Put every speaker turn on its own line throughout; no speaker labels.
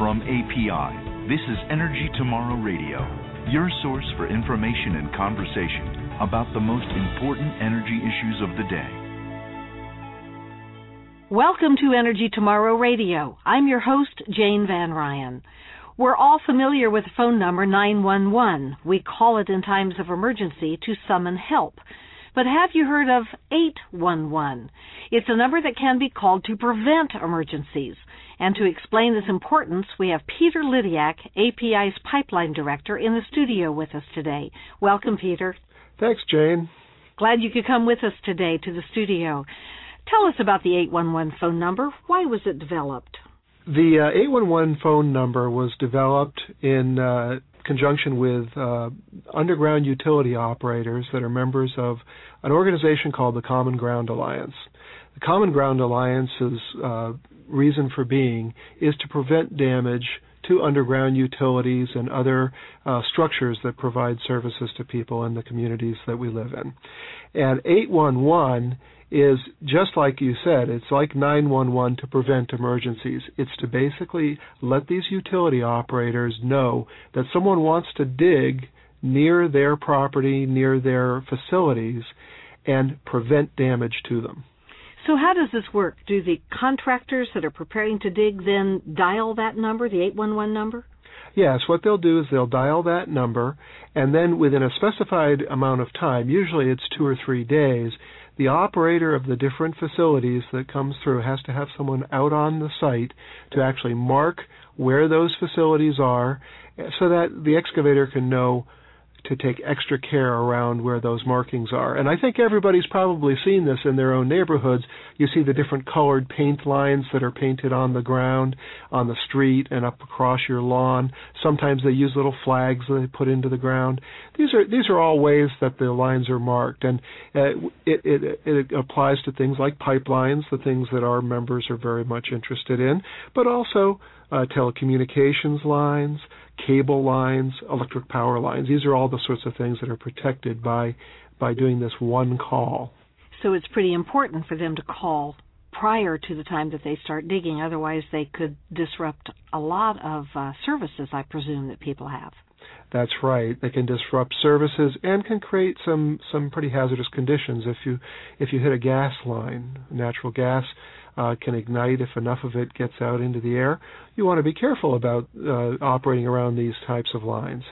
From API, this is Energy Tomorrow Radio, your source for information and conversation about the most important energy issues of the day.
Welcome to Energy Tomorrow Radio. I'm your host, Jane Van Ryan. We're all familiar with the phone number 911. We call it in times of emergency to summon help. But have you heard of 811? It's a number that can be called to prevent emergencies. And to explain this importance, we have Peter Lidiak, API's pipeline director, in the studio with us today. Welcome, Peter.
Thanks, Jane.
Glad you could come with us today to the studio. Tell us about the 811 phone number. Why was it developed?
The uh, 811 phone number was developed in uh, conjunction with uh, underground utility operators that are members of an organization called the Common Ground Alliance. The Common Ground Alliance's uh, reason for being is to prevent damage to underground utilities and other uh, structures that provide services to people in the communities that we live in. And 811 is just like you said, it's like 911 to prevent emergencies. It's to basically let these utility operators know that someone wants to dig near their property, near their facilities, and prevent damage to them.
So how does this work? Do the contractors that are preparing to dig then dial that number, the 811 number?
Yes, what they'll do is they'll dial that number, and then within a specified amount of time, usually it's two or three days, the operator of the different facilities that comes through has to have someone out on the site to actually mark where those facilities are so that the excavator can know to take extra care around where those markings are. And I think everybody's probably seen this in their own neighborhoods. You see the different colored paint lines that are painted on the ground, on the street, and up across your lawn. Sometimes they use little flags that they put into the ground. These are these are all ways that the lines are marked, and uh, it, it it applies to things like pipelines, the things that our members are very much interested in, but also uh, telecommunications lines, cable lines, electric power lines. These are all the sorts of things that are protected by by doing this one call.
So it's pretty important for them to call prior to the time that they start digging. Otherwise, they could disrupt a lot of uh, services, I presume, that people have.
That's right. They can disrupt services and can create some some pretty hazardous conditions. If you if you hit a gas line, natural gas uh, can ignite if enough of it gets out into the air. You want to be careful about uh, operating around these types of lines.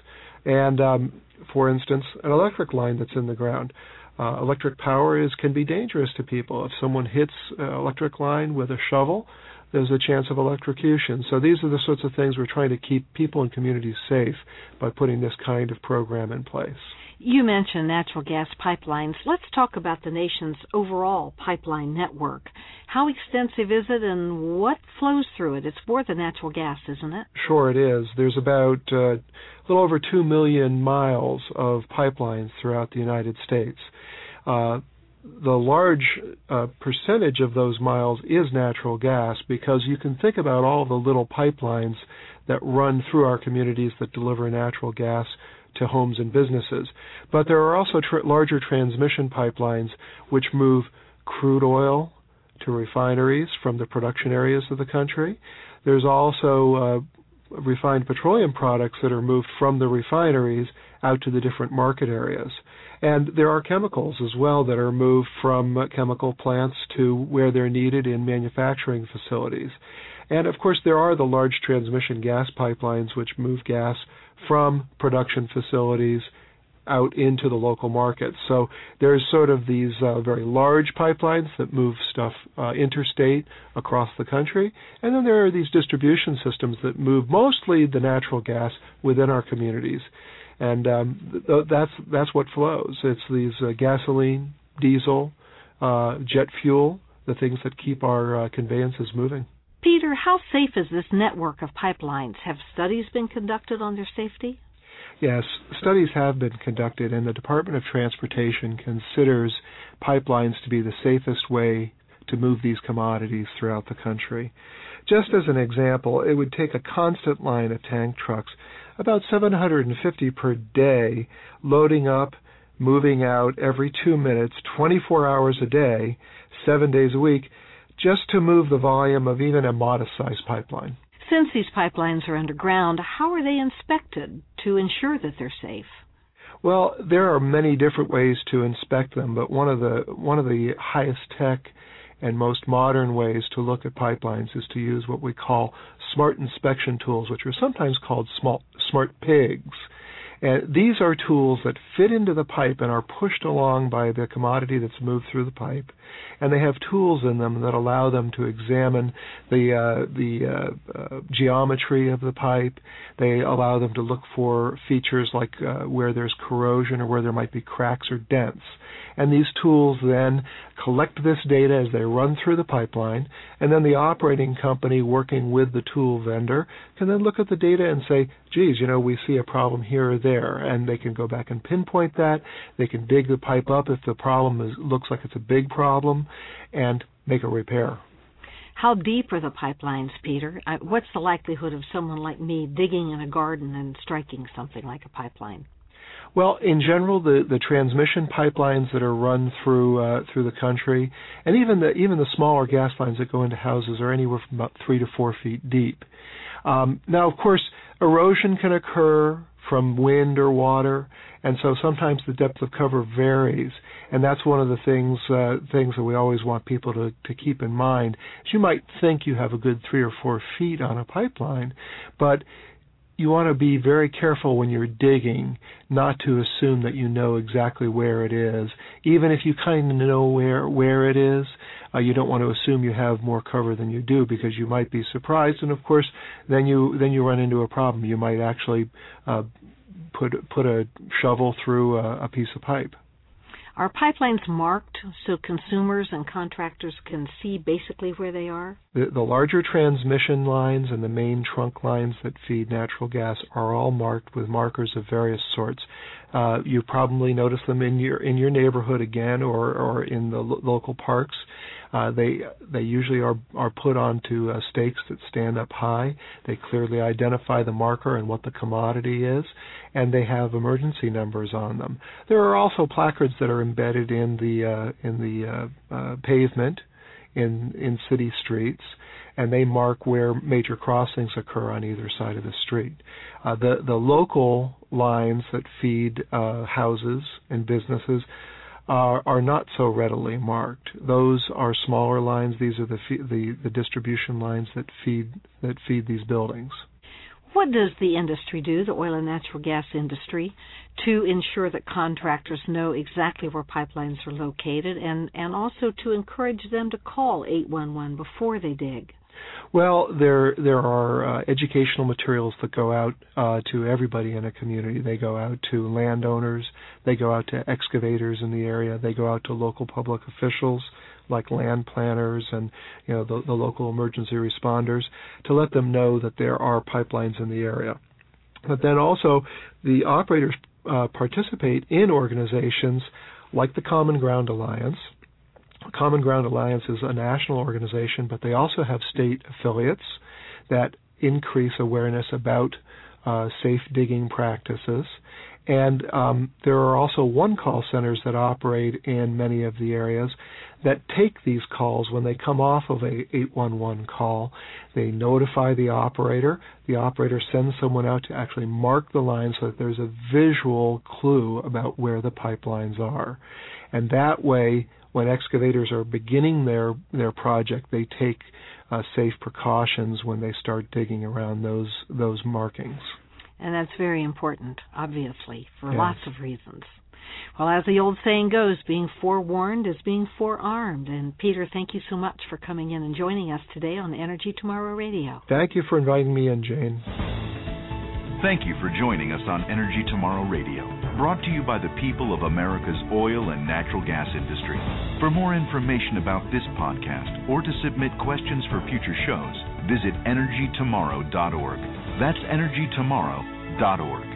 And um, for instance, an electric line that's in the ground. Uh, electric power is can be dangerous to people. If someone hits an electric line with a shovel, there's a chance of electrocution. So these are the sorts of things we're trying to keep people and communities safe by putting this kind of program in place.
You mentioned natural gas pipelines. Let's talk about the nation's overall pipeline network. How extensive is it and what flows through it? It's more than natural gas, isn't it?
Sure, it is. There's about uh, a little over 2 million miles of pipelines throughout the United States. Uh, the large uh, percentage of those miles is natural gas because you can think about all the little pipelines that run through our communities that deliver natural gas to homes and businesses. But there are also tr- larger transmission pipelines which move crude oil to refineries from the production areas of the country. There's also uh, refined petroleum products that are moved from the refineries out to the different market areas. And there are chemicals as well that are moved from uh, chemical plants to where they're needed in manufacturing facilities. And of course, there are the large transmission gas pipelines which move gas from production facilities out into the local markets. So there's sort of these uh, very large pipelines that move stuff uh, interstate across the country, and then there are these distribution systems that move mostly the natural gas within our communities, and um, th- that's that's what flows. It's these uh, gasoline, diesel, uh, jet fuel, the things that keep our uh, conveyances moving.
Peter, how safe is this network of pipelines? Have studies been conducted on their safety?
Yes, studies have been conducted, and the Department of Transportation considers pipelines to be the safest way to move these commodities throughout the country. Just as an example, it would take a constant line of tank trucks, about 750 per day, loading up, moving out every two minutes, 24 hours a day, seven days a week, just to move the volume of even a modest sized pipeline.
Since these pipelines are underground, how are they inspected to ensure that they're safe?
Well, there are many different ways to inspect them, but one of the one of the highest tech and most modern ways to look at pipelines is to use what we call smart inspection tools, which are sometimes called smart, smart pigs. And these are tools that fit into the pipe and are pushed along by the commodity that's moved through the pipe, and they have tools in them that allow them to examine the uh, the uh, uh, geometry of the pipe. They allow them to look for features like uh, where there's corrosion or where there might be cracks or dents. And these tools then collect this data as they run through the pipeline, and then the operating company working with the tool vendor can then look at the data and say, geez, you know, we see a problem here or there, and they can go back and pinpoint that. They can dig the pipe up if the problem is, looks like it's a big problem, and make a repair.
How deep are the pipelines, Peter? What's the likelihood of someone like me digging in a garden and striking something like a pipeline?
Well, in general, the, the transmission pipelines that are run through uh, through the country, and even the even the smaller gas lines that go into houses, are anywhere from about three to four feet deep. Um, now, of course, erosion can occur from wind or water, and so sometimes the depth of cover varies, and that's one of the things uh, things that we always want people to, to keep in mind. You might think you have a good three or four feet on a pipeline, but you want to be very careful when you're digging not to assume that you know exactly where it is. Even if you kind of know where where it is, uh, you don't want to assume you have more cover than you do because you might be surprised, and of course, then you then you run into a problem. You might actually uh, put put a shovel through a, a piece of pipe.
Are pipelines marked so consumers and contractors can see basically where they are?
The, the, larger transmission lines and the main trunk lines that feed natural gas are all marked with markers of various sorts. Uh, you probably notice them in your in your neighborhood again, or or in the lo- local parks. Uh, they they usually are are put onto uh, stakes that stand up high. They clearly identify the marker and what the commodity is, and they have emergency numbers on them. There are also placards that are embedded in the uh, in the uh, uh, pavement in in city streets, and they mark where major crossings occur on either side of the street. The the local lines that feed houses and businesses are, are not so readily marked. Those are smaller lines. These are the, the the distribution lines that feed that feed these buildings.
What does the industry do, the oil and natural gas industry, to ensure that contractors know exactly where pipelines are located and, and also to encourage them to call 811 before they dig?
Well, there there are uh, educational materials that go out uh, to everybody in a community. They go out to landowners, they go out to excavators in the area, they go out to local public officials like land planners and you know the, the local emergency responders to let them know that there are pipelines in the area. But then also the operators uh, participate in organizations like the Common Ground Alliance Common Ground Alliance is a national organization, but they also have state affiliates that increase awareness about uh, safe digging practices. And um, there are also one call centers that operate in many of the areas that take these calls when they come off of a 811 call. They notify the operator. The operator sends someone out to actually mark the line so that there's a visual clue about where the pipelines are. And that way, when excavators are beginning their their project, they take uh, safe precautions when they start digging around those those markings.
And that's very important, obviously, for yes. lots of reasons. Well, as the old saying goes, being forewarned is being forearmed. And Peter, thank you so much for coming in and joining us today on Energy Tomorrow Radio.
Thank you for inviting me in, Jane.
Thank you for joining us on Energy Tomorrow Radio, brought to you by the people of America's oil and natural gas industry. For more information about this podcast or to submit questions for future shows, visit energytomorrow.org. That's energytomorrow.org.